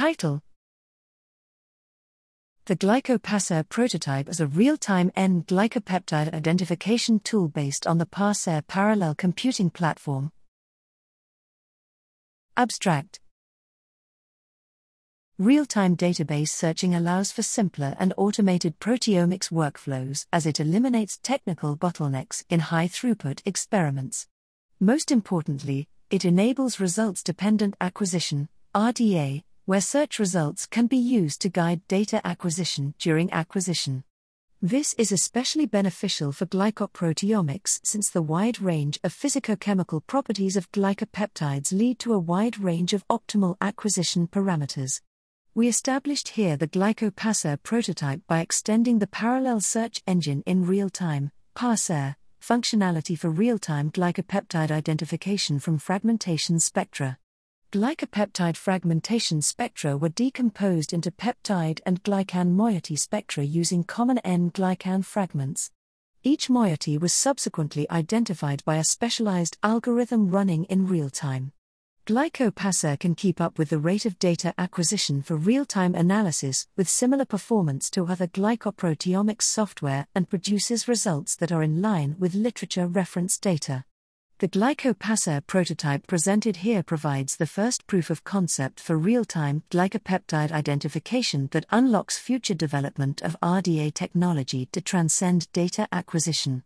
Title The GlycoPaSER prototype is a real time N glycopeptide identification tool based on the PaSER parallel computing platform. Abstract Real time database searching allows for simpler and automated proteomics workflows as it eliminates technical bottlenecks in high throughput experiments. Most importantly, it enables results dependent acquisition, RDA, where search results can be used to guide data acquisition during acquisition. This is especially beneficial for glycoproteomics since the wide range of physicochemical properties of glycopeptides lead to a wide range of optimal acquisition parameters. We established here the GlycoPaSER prototype by extending the parallel search engine in real time, PaSER, functionality for real time glycopeptide identification from fragmentation spectra. Glycopeptide fragmentation spectra were decomposed into peptide and glycan moiety spectra using common N glycan fragments. Each moiety was subsequently identified by a specialized algorithm running in real time. GlycoPaSER can keep up with the rate of data acquisition for real time analysis with similar performance to other glycoproteomics software and produces results that are in line with literature reference data. The GlycoPaSER prototype presented here provides the first proof of concept for real time glycopeptide identification that unlocks future development of RDA technology to transcend data acquisition.